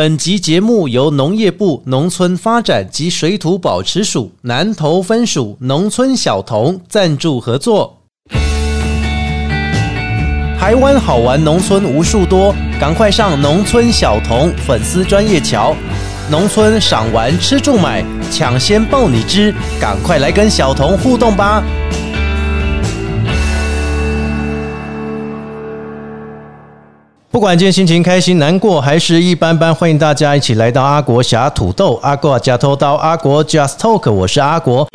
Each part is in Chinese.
本集节目由农业部农村发展及水土保持署南投分署农村小童赞助合作。台湾好玩农村无数多，赶快上农村小童粉丝专业瞧。农村赏玩吃住买，抢先报你知，赶快来跟小童互动吧！不管今天心情开心、难过还是一般般，欢迎大家一起来到阿国侠土豆、阿国假偷刀、阿国 Just Talk，我是阿国。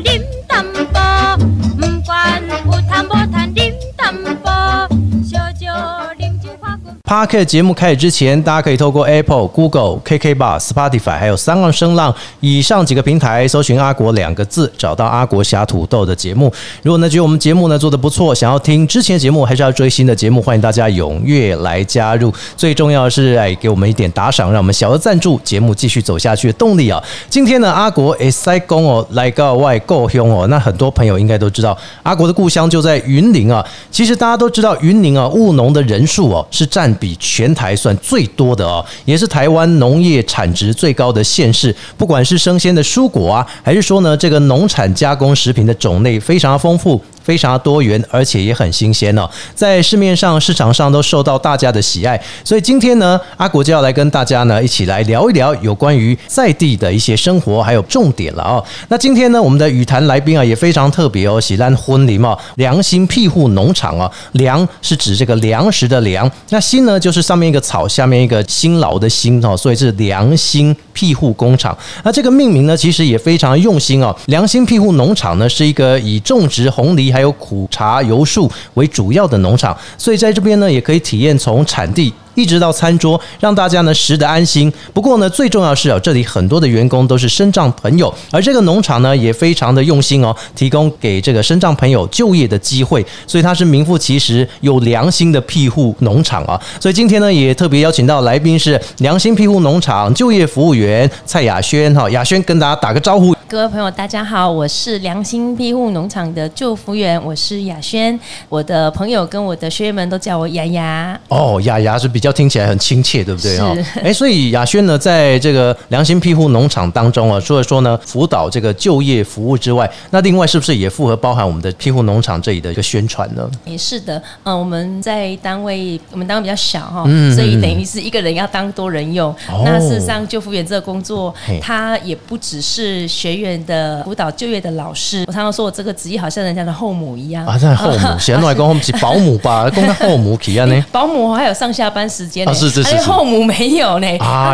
Park 节目开始之前，大家可以透过 Apple、Google、KK Bar、Spotify 还有三浪声浪以上几个平台搜寻“阿国”两个字，找到阿国侠土豆的节目。如果呢觉得我们节目呢做的不错，想要听之前节目，还是要追新的节目，欢迎大家踊跃来加入。最重要的是，哎，给我们一点打赏，让我们小额赞助节目继续走下去的动力啊！今天呢，阿国 S 塞公哦来个外够凶哦，那很多朋友应该都知道，阿国的故乡就在云林啊。其实大家都知道，云林啊务农的人数哦是占。比全台算最多的哦，也是台湾农业产值最高的县市。不管是生鲜的蔬果啊，还是说呢，这个农产加工食品的种类非常丰富。非常多元，而且也很新鲜哦，在市面上、市场上都受到大家的喜爱。所以今天呢，阿国就要来跟大家呢一起来聊一聊有关于在地的一些生活还有重点了哦。那今天呢，我们的语坛来宾啊也非常特别哦，喜兰婚礼嘛，良心庇护农场啊，良是指这个粮食的粮，那心呢就是上面一个草，下面一个辛劳的辛哦，所以是良心庇护工厂。那这个命名呢，其实也非常用心哦。良心庇护农场呢，是一个以种植红梨。还有苦茶油树为主要的农场，所以在这边呢，也可以体验从产地。一直到餐桌，让大家呢食得安心。不过呢，最重要是啊，这里很多的员工都是身障朋友，而这个农场呢也非常的用心哦，提供给这个身障朋友就业的机会，所以它是名副其实有良心的庇护农场啊。所以今天呢，也特别邀请到来宾是良心庇护农场就业服务员蔡雅轩哈，雅轩跟大家打个招呼。各位朋友，大家好，我是良心庇护农场的救服务员，我是雅轩。我的朋友跟我的学员们都叫我雅雅。哦，雅雅是比较。要听起来很亲切，对不对哦？哎，所以雅轩呢，在这个良心庇护农场当中啊，除了说呢辅导这个就业服务之外，那另外是不是也符合包含我们的庇护农场这里的一个宣传呢？也是的，嗯，我们在单位，我们单位比较小哈，所以等于是一个人要当多人用。那事实上，救护员这个工作，他也不只是学员的辅导就业的老师。我常常说我这个职业好像人家的后母一样啊，像后母，现在讲我们是保姆吧，讲后母体验呢？保姆还有上下班。时间啊，是是是，后母没有呢。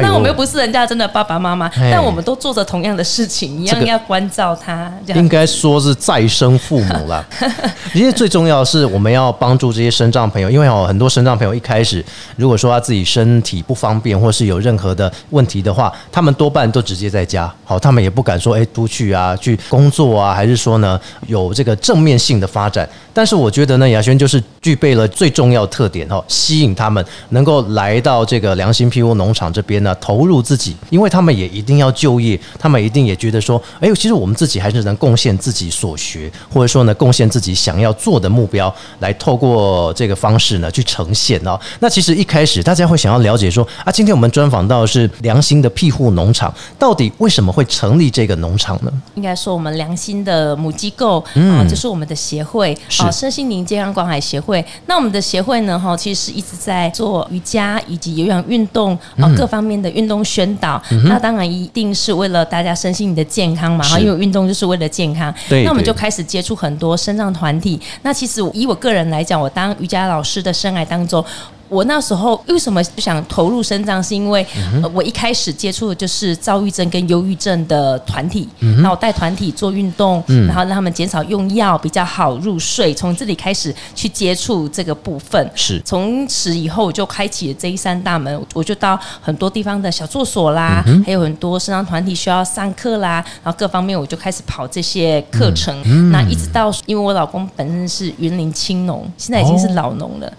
那我们又不是人家真的爸爸妈妈，但我们都做着同样的事情，一样要关照他。应该说是再生父母了。因为最重要的是，我们要帮助这些身障朋友，因为哦，很多身障朋友一开始如果说他自己身体不方便，或是有任何的问题的话，他们多半都直接在家。好，他们也不敢说哎出去啊，去工作啊，还是说呢有这个正面性的发展。但是我觉得呢，雅轩就是具备了最重要特点哈，吸引他们能够来到这个良心庇护农场这边呢，投入自己，因为他们也一定要就业，他们一定也觉得说，哎呦，其实我们自己还是能贡献自己所学，或者说呢，贡献自己想要做的目标，来透过这个方式呢去呈现哦。那其实一开始大家会想要了解说，啊，今天我们专访到的是良心的庇护农场，到底为什么会成立这个农场呢？应该说我们良心的母机构嗯，就是我们的协会。好，身心灵健康关怀协会。那我们的协会呢？哈，其实一直在做瑜伽以及有氧运动啊，各方面的运动宣导。那当然一定是为了大家身心灵的健康嘛。哈，因为运动就是为了健康。对。那我们就开始接触很多身障团体。那其实以我个人来讲，我当瑜伽老师的生涯当中。我那时候为什么想投入生长？是因为我一开始接触的就是躁郁症跟忧郁症的团体，然后带团体做运动，然后让他们减少用药，比较好入睡。从这里开始去接触这个部分，是从此以后我就开启了这一扇大门。我就到很多地方的小作所啦，还有很多生长团体需要上课啦，然后各方面我就开始跑这些课程。那一直到因为我老公本身是云林青农，现在已经是老农了，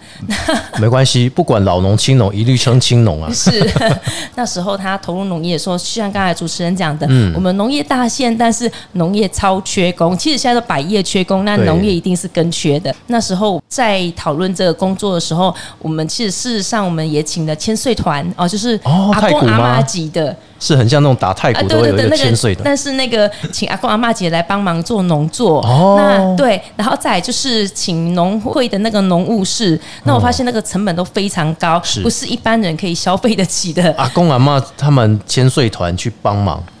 没关系。系，不管老农青农，一律称青农啊。是 那时候他投入农业的时候，就像刚才主持人讲的，嗯我们农业大县，但是农业超缺工。其实现在都百业缺工，那农业一定是更缺的。那时候在讨论这个工作的时候，我们其实事实上我们也请了千岁团哦，就是哦阿公阿妈级的。是很像那种打太啊，鼓都会有一个对对对，那。个但是那个请阿公阿妈姐来帮忙做农作，哦那对，然后再就是请农会的那个农务士，那我发现那个成本都非常高，是不是一般人可以消费得起的。阿公阿妈他们千岁团去帮忙，对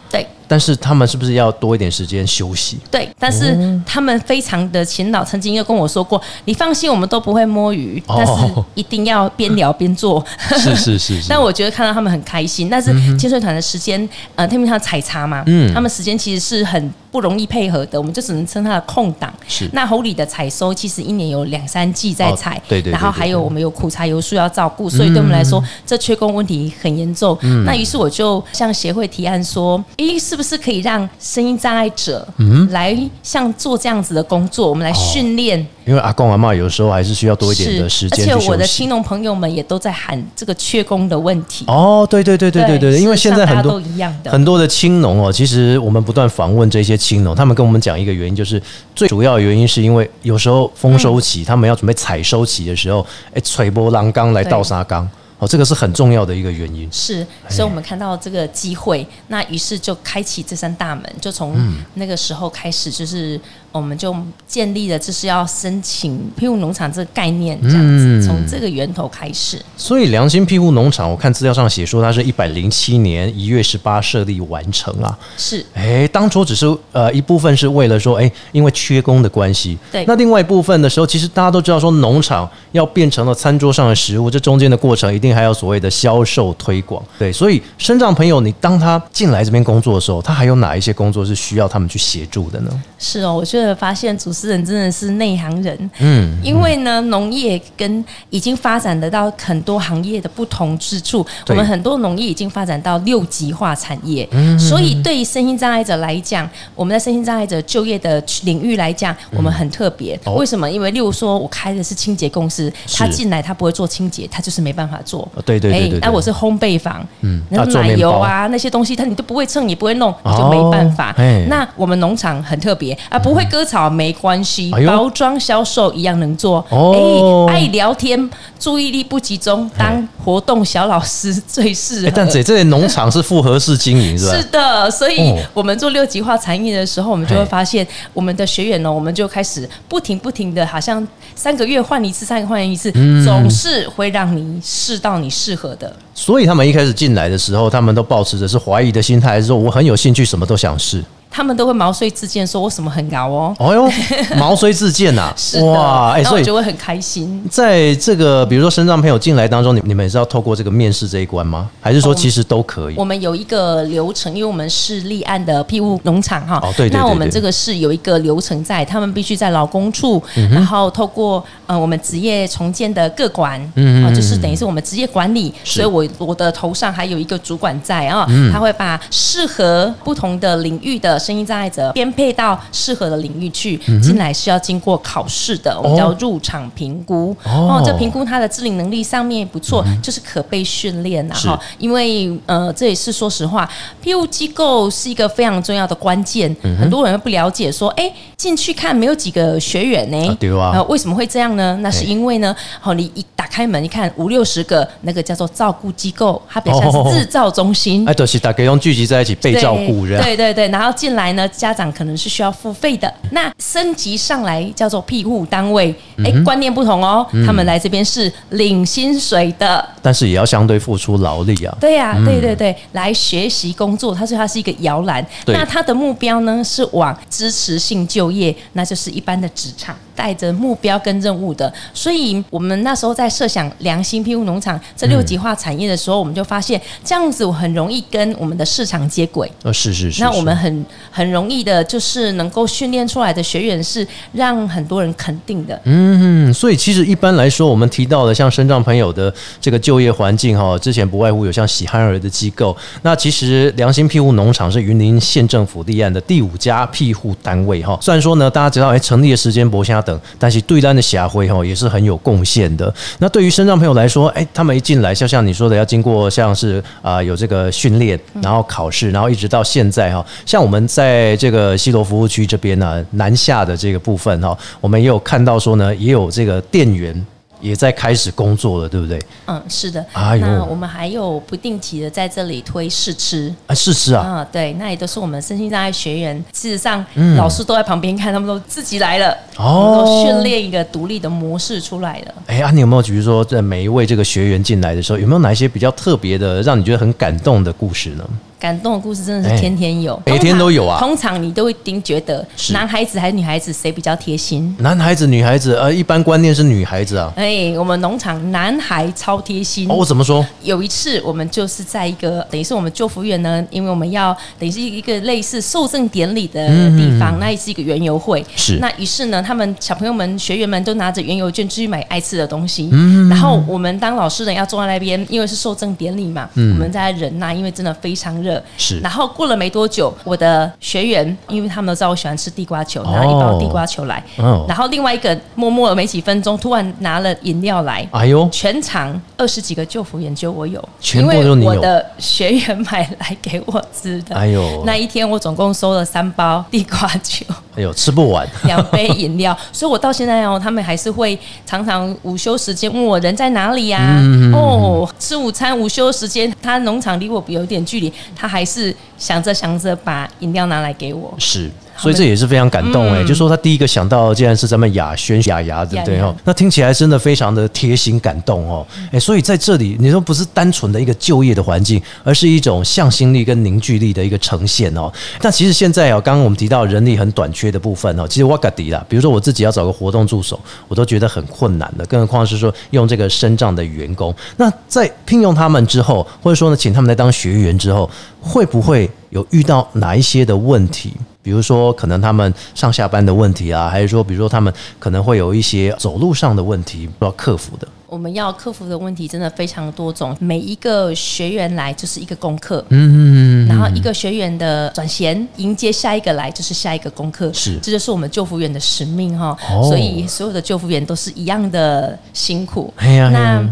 但是他们是不是要多一点时间休息？对，但是他们非常的勤劳，曾经又跟我说过，你放心，我们都不会摸鱼，哦但是一定要边聊边做。是是是是。但我觉得看到他们很开心，但是潜水团的时间，呃，他们要采茶嘛，嗯他们时间其实是很不容易配合的，我们就只能称它的空档。是那侯里的采收其实一年有两三季在采，哦对对对然后还有我们有苦茶油树要照顾，所以对我们来说，这缺工问题很严重。嗯那于是我就向协会提案说，诶，是不是可以让声音障碍者嗯来像做这样子的工作，我们来训练。因为阿公阿妈有时候还是需要多一点的时间去休且我的青。农朋友们也都在喊这个缺工的问题。哦，对对对对对对，对因为现在很多都一样的很多的青农哦，其实我们不断访问这些青农，他们跟我们讲一个原因，就是最主要的原因是因为有时候丰收期，他们要准备采收期的时候，哎，吹波浪缸来倒沙缸，哦，这个是很重要的一个原因。是，所以我们看到这个机会，那于是就开启这扇大门，就从嗯。那个时候开始，就是我们就建立了，就是要申请庇护农场这个概念，这样嗯子，从这个源头开始。所以良心庇护农场，我看资料上写说它是一百零七年一月十八设立完成啊。是哎，当初只是呃一部分是为了说，哎，因为缺工的关系。对那另外一部分的时候，其实大家都知道说，农场要变成了餐桌上的食物，这中间的过程一定还有所谓的销售推广。对，所以生长朋友，你当他进来这边工作的时候，他还有哪一些工作是需要他们去协助的呢？是哦，我觉得发现主持人真的是内行人，嗯，因为呢，农业跟已经发展得到很多行业的不同之处。我们很多农业已经发展到六级化产业，嗯所以对于身心障碍者来讲，我们在身心障碍者就业的领域来讲，我们很特别。哦。为什么？因为例如说，我开的是清洁公司，他进来他不会做清洁，他就是没办法做。哦对对对对对。那、我是烘焙坊，嗯奶油啊那些东西，他你都不会称，也不会弄，你就没办法。哦那我们农场很特别啊，不会割草没关系，哎包装销售一样能做。哦哎，爱聊天，注意力不集中，当活动小老师最适合。哎但这这些农场是复合式经营是吧？是的，所以哦我们做六级化产业的时候，我们就会发现，我们的学员呢，我们就开始不停不停的，好像三个月换一次，三个换一次，嗯总是会让你试到你适合的。所以他们一开始进来的时候，他们都保持着是怀疑的心态，还是说我很有兴趣，什么都想试？他们都会毛遂自荐说，我什么很高哦。哦哟，毛遂自荐呐、是，哇，所以就会很开心。在这个比如说身障朋友进来当中，你你们也是要透过这个面试这一关吗？还是说其实都可以？我们有一个流程，因为我们是立案的庇护农场哈，哦对对对那我们这个是有一个流程在，他们必须在劳工处，嗯然后透过呃我们职业重建的各管，嗯嗯啊，就是等于是我们职业管理，所以我我的头上还有一个主管在啊，他会把适合不同的领域的声音障碍者编配到适合的领域去，进来是要经过考试的，我们叫入场评估。哦。哦，这评估他的自理能力上面不错，就是可被训练呐是。哈，因为呃这也是说实话，庇护机构是一个非常重要的关键，嗯很多人不了解说，哎，进去看没有几个学员呢啊，对啊。呃为什么会这样呢？那是因为呢，好，你一打开门一看五六十个，那个叫做照顾机构，它比较像哦。是日照中心。哎，都是大家用聚集在一起被照顾，这样。对对对，然后进来呢，家长可能是需要付费的。那升级上来叫做庇护单位，哎、嗯观念不同哦，他们来这边是领薪水的。但是也要相对付出劳力啊。对呀、对对对，来学习工作，他说他是一个摇篮。那他的目标呢是往支持性就业，那就是一般的职场，带着目标跟任务的。所以我们那时候在设想良心庇护农场这六级化产业的时候，我们就发现这样子我很容易跟我们的市场接轨。呃，是是是。那我们很很容易的，就是能够训练出来的学员是让很多人肯定的。嗯，所以其实一般来说，我们提到的像身障朋友的这个就业环境哈，之前不外乎有像喜憨儿的机构。那其实良心庇护农场是云林县政府立案的第五家庇护单位哈。虽然说呢，大家知道哎，成立的时间不相等，但是对单的霞辉哈也是很有贡献的。那对于身障朋友来说，哎，他们一进来，就像你说的，要经过像是啊有这个训练，然后考试，然后一直到现在哈，像我们在这个西罗服务区这边呢，南下的这个部分哈，我们也有看到说呢，也有这个店员。也在开始工作了，对不对？嗯，是的。那我们还有不定期的在这里推试吃啊，试吃啊。啊，对，那也都是我们身心障碍学员。事实上，老师都在旁边看，他们都自己来了，哦，训练一个独立的模式出来了。哎啊，你有没有比如说，在每一位这个学员进来的时候，有没有哪一些比较特别的，让你觉得很感动的故事呢？感动的故事真的是天天有，每天都有啊。通常你都一定觉得，男孩子还是女孩子谁比较贴心？男孩子、女孩子，呃，一般观念是女孩子啊。哎，我们农场男孩超贴心。哦，怎么说？有一次我们就是在一个等于是我们救福院呢，因为我们要等于是一个类似受赠典礼的地方，那也是一个园游会。是。那于是呢，他们小朋友们、学员们都拿着园游券去买爱吃的东西。嗯。然后我们当老师的要坐在那边，因为是受赠典礼嘛，嗯我们在忍耐，因为真的非常热。是。然后。过了没多久，我的学员，因为他们都知道我喜欢吃地瓜球，拿一包地瓜球来。然后另外一个默默了没几分钟，突然拿了饮料来。哎呦！全场二十几个救服研究我有，全部都你有。我的学员买来给我吃的。哎呦！那一天我总共收了三包地瓜球。哎呦，吃不完。两杯饮料，所以我到现在哦，他们还是会常常午休时间问我人在哪里呀？哦，吃午餐午休时间，他农场离我有点距离，他还是。想着想着，把饮料拿来给我。是。所以这也是非常感动哎，就说他第一个想到竟然是咱们雅轩雅雅的对哦，那听起来真的非常的贴心感动哦，哎，所以在这里你说不是单纯的一个就业的环境，而是一种向心力跟凝聚力的一个呈现哦。但其实现在哦，刚刚我们提到人力很短缺的部分哦，其实瓦嘎迪啦，比如说我自己要找个活动助手，我都觉得很困难的，更何况是说用这个身障的员工。那在聘用他们之后，或者说呢，请他们来当学员之后，会不会有遇到哪一些的问题？比如说，可能他们上下班的问题啊，还是说，比如说他们可能会有一些走路上的问题要克服的。我们要克服的问题真的非常多种，每一个学员来就是一个功课，嗯嗯，然后一个学员的转衔迎接下一个来就是下一个功课，是，这就是我们救护员的使命哈。所以所有的救护员都是一样的辛苦。哎呀，那。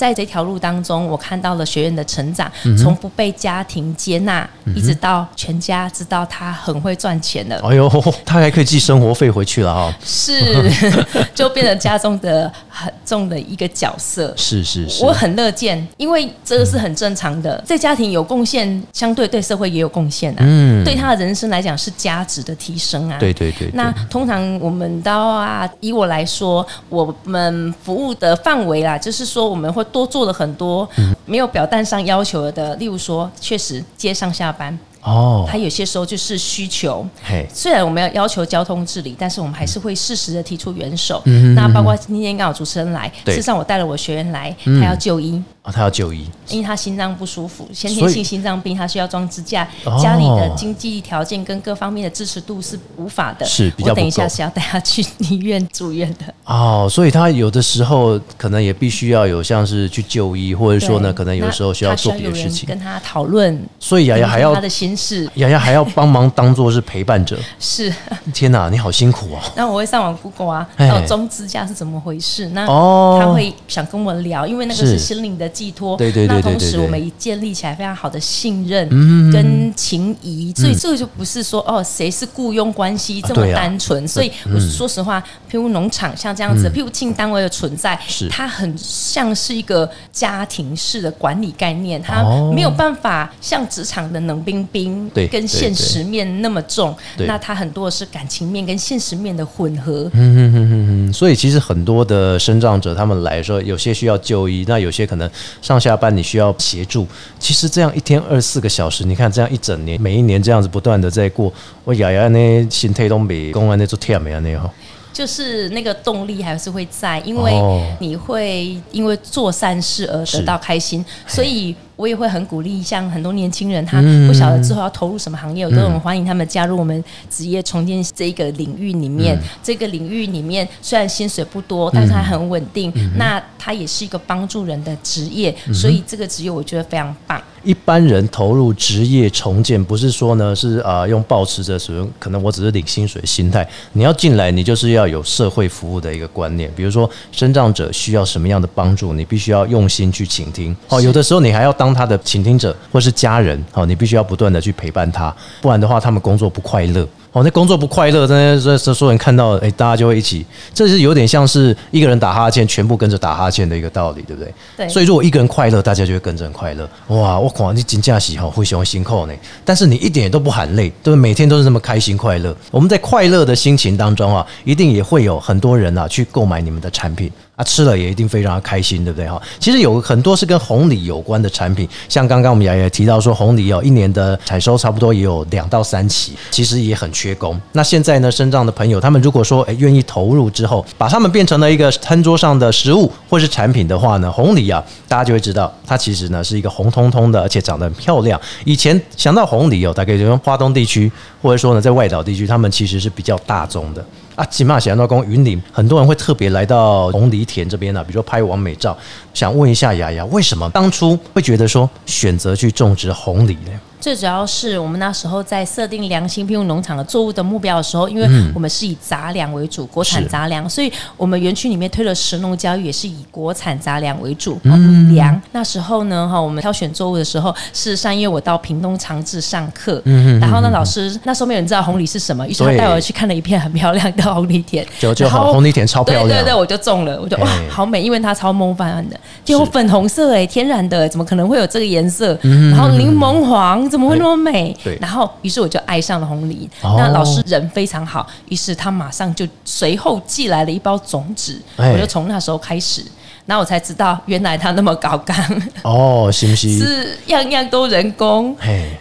在这条路当中，我看到了学员的成长，从不被家庭接纳，一直到全家知道他很会赚钱了。哎呦，他还可以寄生活费回去了哈！是，就变成家中的很重的一个角色。是是是，我很乐见，因为这个是很正常的。在家庭有贡献，相对对社会也有贡献啊。嗯，对他的人生来讲是价值的提升啊。对对对。那通常我们都啊，以我来说，我们服务的范围啦，就是说我们会。多做了很多没有表单上要求的，例如说，确实接上下班。哦，他有些时候就是需求。虽然我们要要求交通治理，但是我们还是会适时的提出援手。那包括今天刚好主持人来，事实上我带了我学员来，他要就医。啊，他要就医，因为他心脏不舒服，先天性心脏病，他需要装支架。家里的经济条件跟各方面的支持度是无法的。是，我等一下是要带他去 医院住院的。哦，所以他有的时候可能也必须要有像是去就医，或者说呢，可能有的时候需要做别的事情，跟他讨论。所以雅雅还要他的心事，雅雅还要帮忙当做是陪伴者。是，天哪，你好辛苦哦。那我会上网 Google 啊，还有中支架是怎么回事？那他会想跟我聊，因为那个是心灵的寄托。对对。那同时，我们也建立起来非常好的信任跟情谊，所以这个就不是说哦，谁是雇佣关系这么单纯。所以，我说实话，譬如农场像这样子，譬如进单位的存在，它很像是一个家庭式的管理概念，它没有办法像职场的冷冰冰，跟现实面那么重。那它很多的是感情面跟现实面的混合。嗯嗯嗯嗯。所以，其实很多的生长者他们来说，有些需要就医，那有些可能上下班。你需要协助，其实这样一天二十四个小时，你看这样一整年，每一年这样子不断的在过，我雅雅呢心态都比公安那做天没啊那样。就是那个动力还是会在，因为你会因为做善事而得到开心，所以。我也会很鼓励，像很多年轻人，他不晓得之后要投入什么行业，我都很欢迎他们加入我们职业重建这一个领域里面。这个领域里面虽然薪水不多，但是它很稳定。那它也是一个帮助人的职业，所以这个职业我觉得非常棒。一般人投入职业重建，不是说呢是啊用保持着什么可能我只是领薪水心态。你要进来，你就是要有社会服务的一个观念。比如说，生长者需要什么样的帮助，你必须要用心去倾听。哦，有的时候你还要当他的倾听者，或是家人。哦，你必须要不断的去陪伴他，不然的话，他们工作不快乐。哦，那工作不快乐，真的这所有人看到，哎，大家就会一起，这是有点像是一个人打哈欠，全部跟着打哈欠的一个道理，对不对？对。所以如果一个人快乐，大家就会跟着很快乐。哇，我靠，你金价喜好会喜欢辛苦呢，但是你一点也都不喊累，对每天都是这么开心快乐。我们在快乐的心情当中啊，一定也会有很多人啊去购买你们的产品。啊，吃了也一定非常的开心，对不对哈？其实有很多是跟红梨有关的产品，像刚刚我们也也提到说，红梨哦，一年的采收差不多也有两到三期，其实也很缺工。那现在呢，生长的朋友，他们如果说诶愿意投入之后，把它们变成了一个餐桌上的食物或是产品的话呢，红梨啊，大家就会知道它其实呢是一个红彤彤的，而且长得很漂亮。以前想到红梨哦，大概就用花东地区或者说呢在外岛地区，他们其实是比较大众的。啊，起码想到公云林，很多人会特别来到红梨田这边呢，比如说拍完美照。想问一下雅雅，为什么当初会觉得说选择去种植红梨呢？最主要是我们那时候在设定良心庇护农场的作物的目标的时候，因为我们是以杂粮为主，国产杂粮，所以我们园区里面推了食农教育，也是以国产杂粮为主。嗯，粮那时候呢，哈，我们挑选作物的时候，事实上因为我到屏东长治上课，嗯然后呢，老师那时候没有人知道红梨是什么，于是他带我去看了一片很漂亮的红梨田，就就好，红梨田超漂亮，对对对，我就中了，我就哇，好美，因为它超梦幻的，就粉红色哎，天然的，怎么可能会有这个颜色？然后柠檬黄，怎么会那么美？对，然后于是我就爱上了红梨。那老师人非常好，于是他马上就随后寄来了一包种子。我就从那时候开始，那我才知道原来他那么高干哦，是不是？是样样都人工，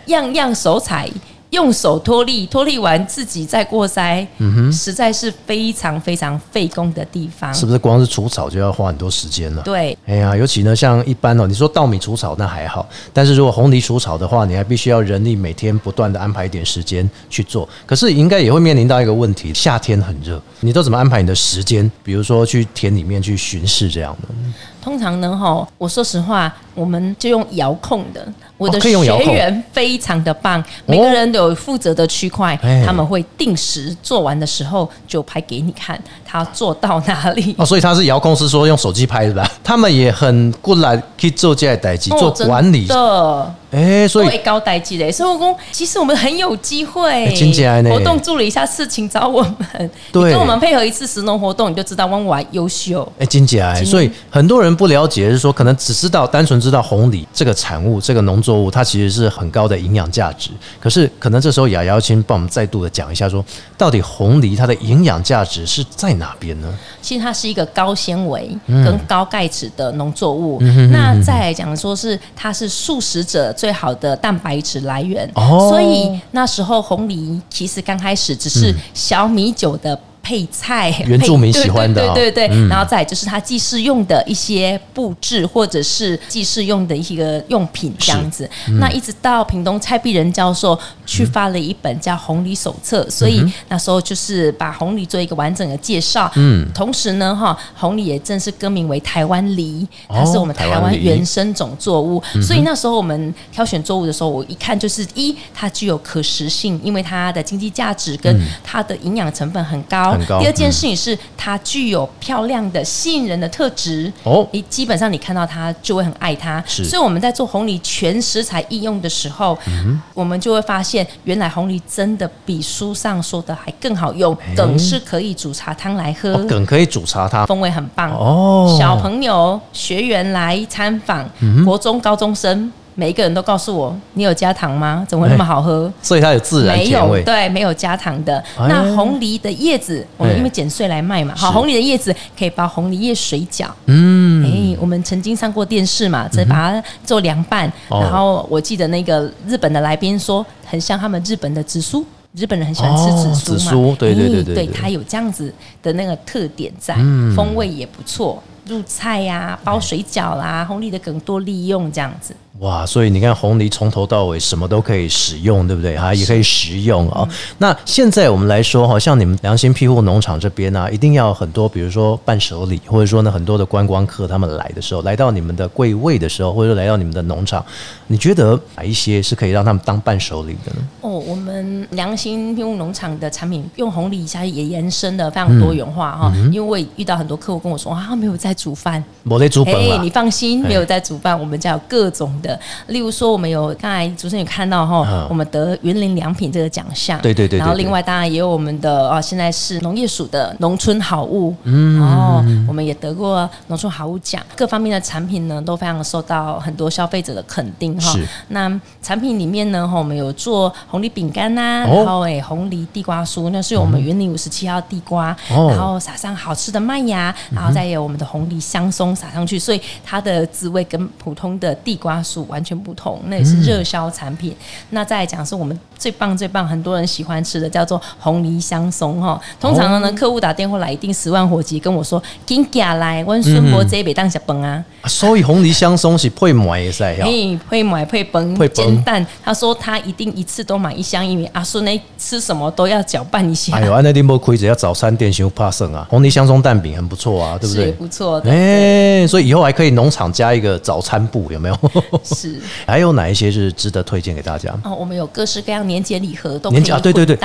样样手采。用手脱粒，脱粒完自己再过筛，嗯哼，实在是非常非常费工的地方。是不是光是除草就要花很多时间了？对，哎呀，尤其呢，像一般哦，你说稻米除草那还好，但是如果红梨除草的话，你还必须要人力每天不断的安排一点时间去做。可是应该也会面临到一个问题，夏天很热，你都怎么安排你的时间？比如说去田里面去巡视这样的。通常呢，哈，我说实话，我们就用遥控的。我的学员非常的棒，每个人都有负责的区块，他们会定时做完的时候就拍给你看，他做到哪里。哦，所以他是遥控，是说用手机拍的吧？他们也很过来可以做这些代机，做管理的。哎，所以高代机的，所以我讲，其实我们很有机会。活动做了一下事情找我们，对，跟我们配合一次石农活动，你就知道汪娃优秀。哎，金姐，所以很多人不了解，是说可能只知道单纯知道红梨这个产物，这个农作物它其实是很高的营养价值。可是可能这时候雅瑶请帮我们再度的讲一下，说到底红梨它的营养价值是在哪边呢？其实它是一个高纤维跟高钙质的农作物。那再来讲说是它是素食者。最好的蛋白质来源，所以那时候红梨其实刚开始只是小米酒的。配菜，原住民喜欢的，对对对，然后再就是它祭祀用的一些布置，或者是祭祀用的一个用品这样子。那一直到屏东蔡碧仁教授去发了一本叫《红梨手册》，所以那时候就是把红梨做一个完整的介绍。嗯，同时呢，哈，红梨也正式更名为台湾梨，它是我们台湾原生种作物。所以那时候我们挑选作物的时候，我一看就是一，它具有可食性，因为它的经济价值跟它的营养成分很高。第二件事情是，它具有漂亮的、吸引人的特质。哦，你基本上你看到它就会很爱它。是，所以我们在做红梨全食材应用的时候，我们就会发现，原来红梨真的比书上说的还更好用。梗是可以煮茶汤来喝，梗可以煮茶汤，风味很棒。哦，小朋友学员来参访，国中高中生。每一个人都告诉我，你有加糖吗？怎么会那么好喝？所以它有自然甜味。对，没有加糖的。那红梨的叶子，我们因为剪碎来卖嘛。好，红梨的叶子可以包红梨叶水饺。嗯，哎，我们曾经上过电视嘛，再把它做凉拌。然后我记得那个日本的来宾说，很像他们日本的紫苏。日本人很喜欢吃紫苏嘛。对对对对，对它有这样子的那个特点在，风味也不错。入菜呀、包水饺啦，红梨的梗多利用这样子。哇，所以你看红梨从头到尾什么都可以使用，对不对？哈，也可以食用啊。那现在我们来说，哈，像你们良心庇护农场这边呢，一定要很多，比如说伴手礼，或者说呢，很多的观光客他们来的时候，来到你们的柜位的时候，或者说来到你们的农场，你觉得哪一些是可以让他们当伴手礼的呢？哦，我们良心庇护农场的产品用红梨下也延伸的非常多元化哈，因为我也遇到很多客户跟我说啊，没有在煮饭，没在煮饭哎，你放心，没有在煮饭，我们家有各种的。例如说，我们有刚才主持人有看到哈，我们得园林良品这个奖项，对对对。然后另外当然也有我们的哦，现在是农业署的农村好物，嗯，然后，我们也得过农村好物奖，各方面的产品呢都非常受到很多消费者的肯定哈。那产品里面呢哈，我们有做红梨饼干呐，然后诶红梨地瓜酥，那是我们园林五十七号地瓜，然后撒上好吃的麦芽，然后再有我们的红梨香松撒上去，所以它的滋味跟普通的地瓜酥完全。不同，那也是热销产品。那再讲是我们最棒最棒，很多人喜欢吃的叫做红梨香松哈。通常呢，客户打电话来一定十万火急跟我说，紧赶来问孙伯这边当小崩啊。所以红梨香松是配买的噻，嘿，配买配崩配煎蛋。他说他一定一次都买一箱，因为阿孙呢吃什么都要搅拌一下。哎呦，安那丁波亏着要早餐店修怕剩啊。红梨香松蛋饼很不错啊，对不对？不错。哎，所以以后还可以农场加一个早餐部，有没有？是。还有哪一些是值得推荐给大家？哦，我们有各式各样年节礼盒都年节对对对，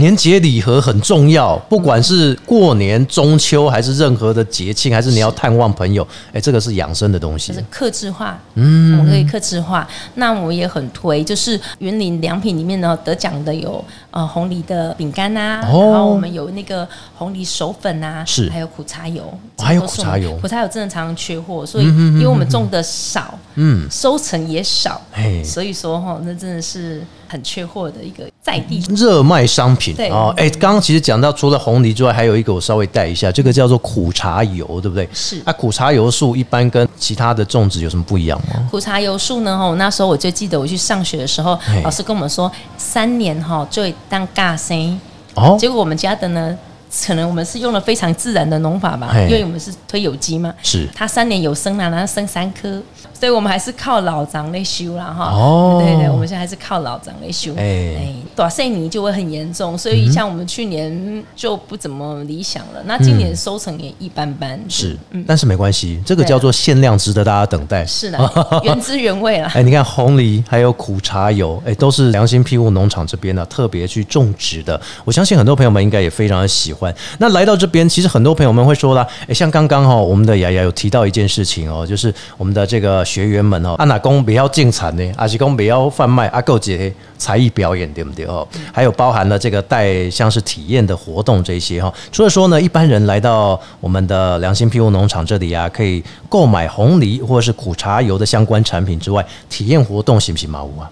年节礼盒很重要，不管是过年、中秋，还是任何的节庆，还是你要探望朋友，哎，这个是养生的东西，是克制化，嗯，我们可以克制化。那我们也很推，就是云林良品里面呢得奖的有呃红梨的饼干呐，然后我们有那个红梨手粉呐，是。还有苦茶油，还有苦茶油，苦茶油真的常常缺货，所以因为我们种的少，嗯，收成也少。所以说哈，那真的是很缺货的一个在地热卖商品哦。哎，刚刚其实讲到除了红梨之外，还有一个我稍微带一下，这个叫做苦茶油，对不对？是。啊，苦茶油树一般跟其他的种植有什么不一样吗？苦茶油树呢？哦，那时候我就记得我去上学的时候，老师跟我们说，三年哈就会当尬生哦。结果我们家的呢，可能我们是用了非常自然的农法吧，因为我们是推有机嘛。是。它三年有生了，然后生三颗。所以我们还是靠老长来修了哈。哦，对对，我们现在还是靠老长来修。哎，短线泥就会很严重，所以像我们去年就不怎么理想了。那今年收成也一般般。是，但是没关系，这个叫做限量，值得大家等待。是的，原汁原味了。哎，你看红梨还有苦茶油，哎，都是良心庇护农场这边呢特别去种植的。我相信很多朋友们应该也非常的喜欢。那来到这边，其实很多朋友们会说了，哎，像刚刚哈，我们的雅雅有提到一件事情哦，就是我们的这个。学员们哦，阿哪公不要进产呢？阿是公不要贩卖阿够节才艺表演，对不对哦？还有包含了这个带像是体验的活动这些哈。除了说呢，一般人来到我们的良心庇护农场这里啊，可以购买红梨或者是苦茶油的相关产品之外，体验活动行不行嘛？五啊？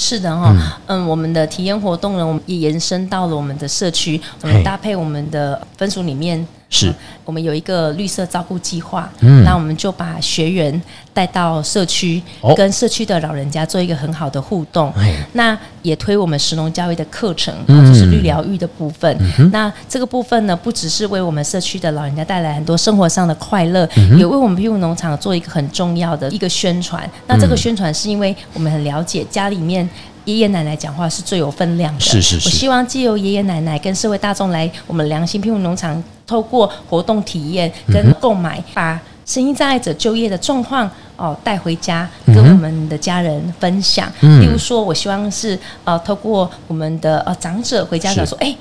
是的哈，嗯，我们的体验活动呢，我们也延伸到了我们的社区，我们搭配我们的分组里面。是我们有一个绿色照顾计划，嗯，那我们就把学员带到社区，跟社区的老人家做一个很好的互动。那也推我们石农教育的课程，就是绿疗愈的部分。那这个部分呢，不只是为我们社区的老人家带来很多生活上的快乐，也为我们庇护农场做一个很重要的一个宣传。那这个宣传是因为我们很了解家里面。爷爷奶奶讲话是最有分量的。是是是。我希望借由爷爷奶奶跟社会大众来我们良心庇护农场，透过活动体验跟购买，把身心障碍者就业的状况哦带回家，跟我们的家人分享。例如说，我希望是呃，透过我们的呃长者回家讲说，哎，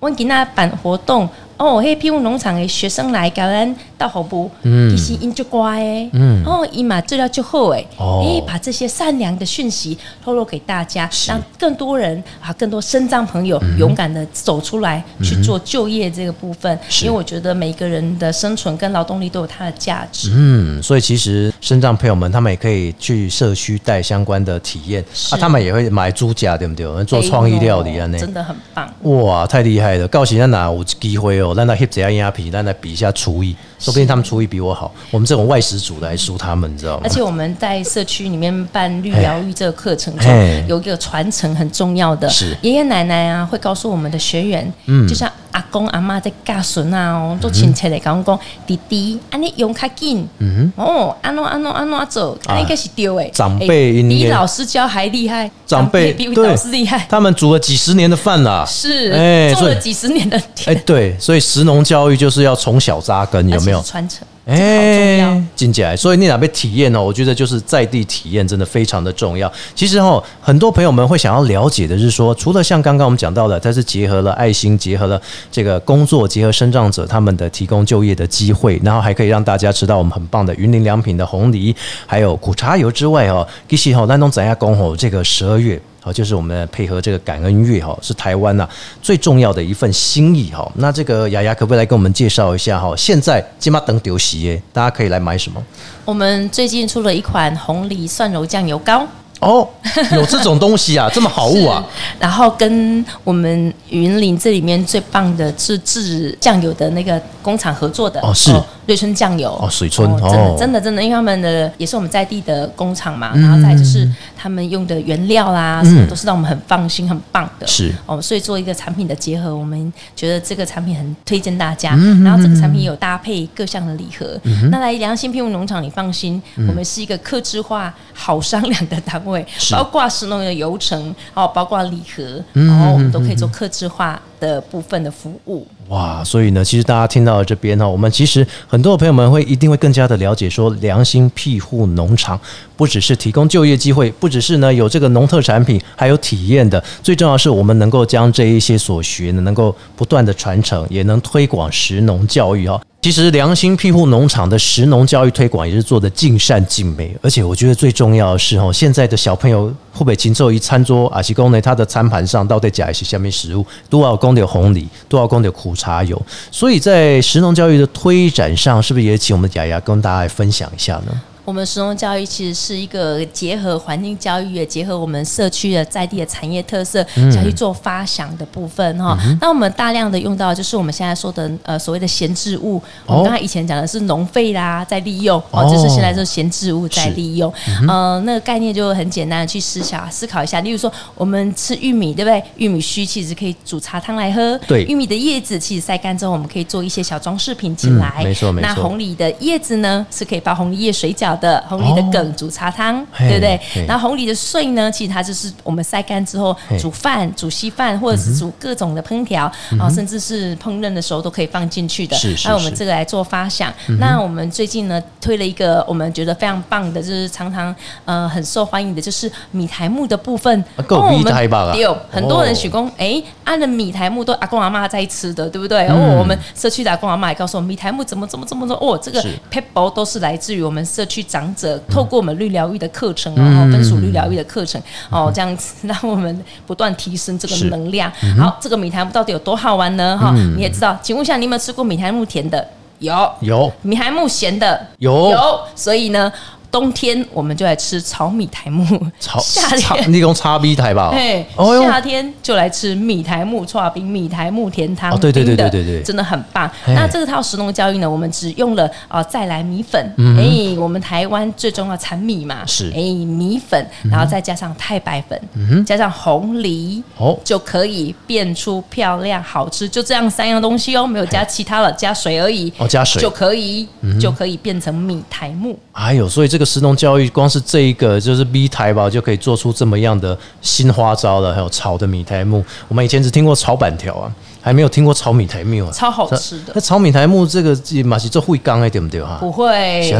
温吉娜办活动。哦，嘿，庇护农场的学生来教咱到后部，其实因就乖诶，哦，伊嘛治疗就好诶，诶，把这些善良的讯息透露给大家，让更多人啊，更多生障朋友勇敢的走出来去做就业这个部分，因为我觉得每个人的生存跟劳动力都有它的价值。嗯，所以其实生障朋友们他们也可以去社区带相关的体验，啊，他们也会买猪甲，对不对？做创意料理啊，那。真的很棒。哇，太厉害了！告诉咱哪有机会哦。咱来翕一下影片，咱来比一下厨艺。说不定他们厨艺比我好。我们这种外食组的还输他们，你知道吗？而且我们在社区里面办绿疗愈这个课程中，有一个传承很重要的是，爷爷奶奶啊会告诉我们的学员，嗯。就像阿公阿妈在教孙啊哦，都亲切的讲讲，弟弟，安尼用较紧，嗯哦，安诺安诺安诺走，安应该是丢诶。长辈比老师教还厉害，长辈比老师厉害，他们煮了几十年的饭啦，是哎做了几十年的哎，田，对，所以食农教育就是要从小扎根，有没有？传承？这个好重要。进起来，所以你哪边体验呢？我觉得就是在地体验真的非常的重要。其实哦，很多朋友们会想要了解的是说，除了像刚刚我们讲到的，它是结合了爱心，结合了这个工作，结合生长者他们的提供就业的机会，然后还可以让大家吃到我们很棒的云林良品的红梨，还有苦茶油之外哦，其实哦，那种怎样讲哦，这个十二月。哦，就是我们配合这个感恩月哈，是台湾呐、最重要的一份心意哈。那这个雅雅可不可以来跟我们介绍一下哈？现在金马等丢席耶，大家可以来买什么？我们最近出了一款红梨蒜蓉酱油膏。哦，有这种东西啊，这么好物啊！然后跟我们云林这里面最棒的自制酱油的那个工厂合作的哦是瑞春酱油哦水村真哦的真的真的，因为他们的也是我们在地的工厂嘛，嗯然后再就是他们用的原料啦，什么都是让我们很放心、很棒的。是哦，所以做一个产品的结合，我们觉得这个产品很推荐大家。嗯然后这个产品有搭配各项的礼盒。那来良心聘用农场，你放心，我们是一个客制化、好商量的单位，包括食农的流程，哦，包括礼盒，嗯然后我们都可以做客制化的部分的服务。哇，所以呢，其实大家听到这边呢，我们其实很多的朋友们会一定会更加的了解，说良心庇护农场不只是提供就业机会，不只是呢有这个农特产品，还有体验的，最重要是我们能够将这一些所学呢，能够不断的传承，也能推广食农教育哦。其实良心庇护农场的食农教育推广也是做的尽善尽美，而且我觉得最重要的是哦，现在的小朋友会不会禽兽一餐桌啊？其公呢，他的餐盘上到底加一些下面食物，多少公的红梨，多少公的苦茶油。所以在食农教育的推展上，是不是也请我们雅雅跟大家来分享一下呢？我们食农教育其实是一个结合环境教育，也结合我们社区的在地的产业特色，下去做发想的部分哈。那我们大量的用到就是我们现在说的呃所谓的闲置物，我们刚才以前讲的是农废啦，在利用哦，哦就是现在就是闲置物在利用。呃，那个概念就很简单的去思想思考一下，例如说我们吃玉米，对不对？玉米须其实可以煮茶汤来喝，对玉米的叶子其实晒干之后，我们可以做一些小装饰品起嗯来。没错没错那红梨的叶子呢，是可以包红梨叶水饺的，红梨的梗煮茶汤，哦对不对？然后红梨的碎呢，其实它就是我们晒干之后煮饭、煮稀饭，或者是煮各种的烹调，啊，甚至是烹饪的时候都可以放进去的。是是那我们是这个来做发想。那我们最近呢推了一个我们觉得非常棒的，就是常常呃很受欢迎的，就是米苔木的部分。啊够米哦我们苔吧啊有很多人哦许工，哎，按的米苔木都阿公阿妈在吃的，对不对？嗯哦，我们社区的阿公阿妈也告诉我们，米苔木怎么怎么怎么说，哦，这个是 pebble 都是来自于我们社区长者透过我们绿疗愈的课程然后，分属绿疗愈的课程哦，这样子让我们不断提升这个能量。好，这个米苔木到底有多好玩呢？哈，嗯你也知道，请问一下，你有没有吃过米苔木甜的？有，有米苔木咸的有有，所以呢。冬天我们就来吃炒米苔木，炒夏天。你用叉 B 台吧？哎，哦夏天就来吃米苔木串冰、米苔木甜汤，哦对对对对对对。真的很棒。那这个套食农教育呢，我们只用了啊再来米粉，哎，我们台湾最重要产米嘛，嗯是。嗯哎米粉，然后再加上太白粉，加上红梨，哦就可以变出漂亮好吃，就这样三样东西哦，没有加其他了，加水而已，哦加水。就可以就可以变成米苔木。哎呦，所以这个食农教育，光是这一个就是 B 台吧，就可以做出这么样的新花招了。还有炒的米苔木，我们以前只听过炒板条啊，还没有听过炒米苔木啊，超好吃的那炒米苔木这个马是做会刚哎对不对哈？不会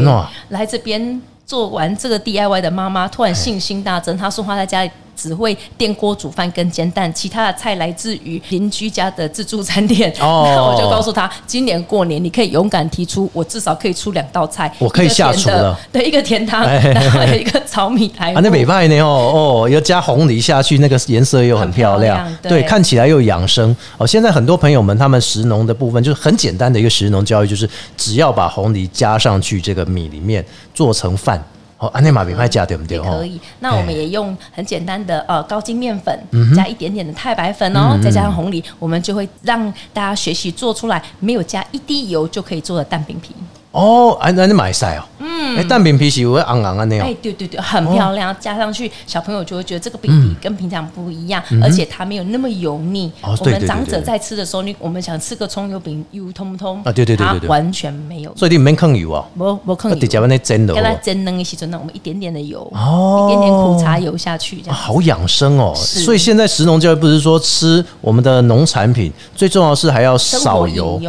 来这边做完这个 DIY 的妈妈突然信心大增，她说她在家里只会电锅煮饭跟煎蛋，其他的菜来自于邻居家的自助餐店。哦那我就告诉他，今年过年你可以勇敢提出，我至少可以出两道菜，我可以下厨了，对，一个甜汤，哎 然后一个炒米苔。啊，那北派呢？哦哦，要加红梨下去，那个颜色又很漂亮，对，看起来又养生。哦，现在很多朋友们他们食农的部分就是很简单的一个食农教育，就是只要把红梨加上去这个米里面做成饭。哦，安内马比派加对不对？也可以。那我们也用很简单的呃高筋面粉，嗯加一点点的太白粉哦，再加上红梨，我们就会让大家学习做出来没有加一滴油就可以做的蛋饼皮。哦，安安尼买晒哦，嗯，哎，蛋饼皮是会昂昂安那哎哦，，对对对，很漂亮，加上去小朋友就会觉得这个饼皮跟平常不一样，而且它没有那么油腻。我们长者在吃的时候，你我们想吃个葱油饼，油通不通？啊对对对它完全没有。所以你没坑油啊，不不坑油。直接把油，那蒸的跟它哦，蒸嫩一起蒸，那我们一点点的油，哦。一点点苦茶油下去，这啊样。好养生哦。是。所以现在食农教育不是说吃我们的农产品，最重要的是还要少油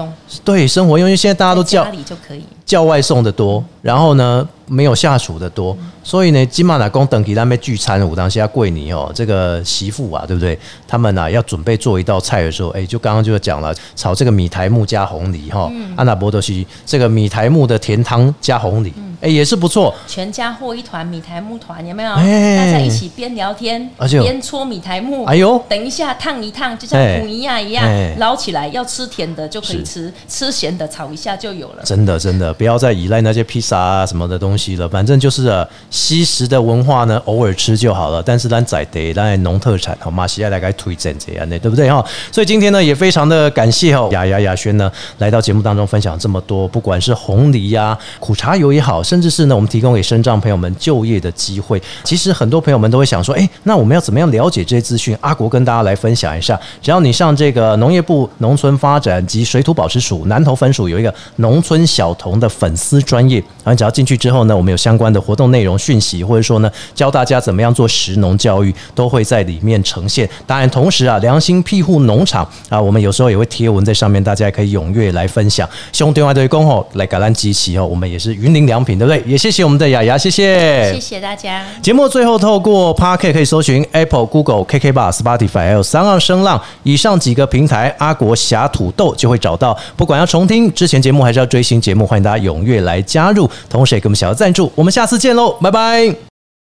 对，生活用，因为现在大家都叫里就可以。叫外送的多，然后呢没有下属的多，所以呢，金马老公等级他们聚餐，我当下桂尼哦，这个媳妇啊，对不对？他们啊要准备做一道菜的时候，哎，就刚刚就讲了，炒这个米苔木加红梨哈，安娜波多西这个米苔木的甜汤加红梨，哎，也是不错。全家和一团米苔木团，有没有？哎大家一起边聊天而且边搓米苔木。哎呦等一下烫一烫，就像哎苦一样一样哎，捞起来。要吃甜的就可以吃，吃咸的炒一下就有了。真的，真的，不要再依赖那些披萨啊什么的东西了。反正就是啊，西食的文化呢，偶尔吃就好了。但是咱在地，咱农特产，好马西亚来该推荐这样的，对不对哈？所以今天呢，也非常的感谢哦，雅雅雅轩呢来到节目当中分享这么多，不管是红梨呀、苦茶油也好，甚至是呢我们提供给身障朋友们就业的机会。其实很多朋友们都会想说，哎，那我们要怎么样了解这些资讯？阿国跟大家来分享一下。只要你上这个农业部农村发展及水土保持署南投分署有一个农村小童的粉丝专业，然后只要进去之后呢，我们有相关的活动内容讯息，或者说呢教大家怎么样做食农教育，都会在里面呈现。当然，同时啊，良心庇护农场啊，我们有时候也会贴文在上面，大家也可以踊跃来分享。兄弟外对公吼来橄榄集齐哦，我们也是云林良品，对不对？也谢谢我们的雅雅，谢谢，谢谢大家。节目最后透过 Parket 可以搜寻 Apple、Google、KK Bar、Spotify 还有三二声浪以上几个平台，阿国侠土豆就会找到。不管要重听之前节目还是要追新节目，欢迎大家踊跃来加入，同时也给我们小额赞助。我们下次见喽，拜拜。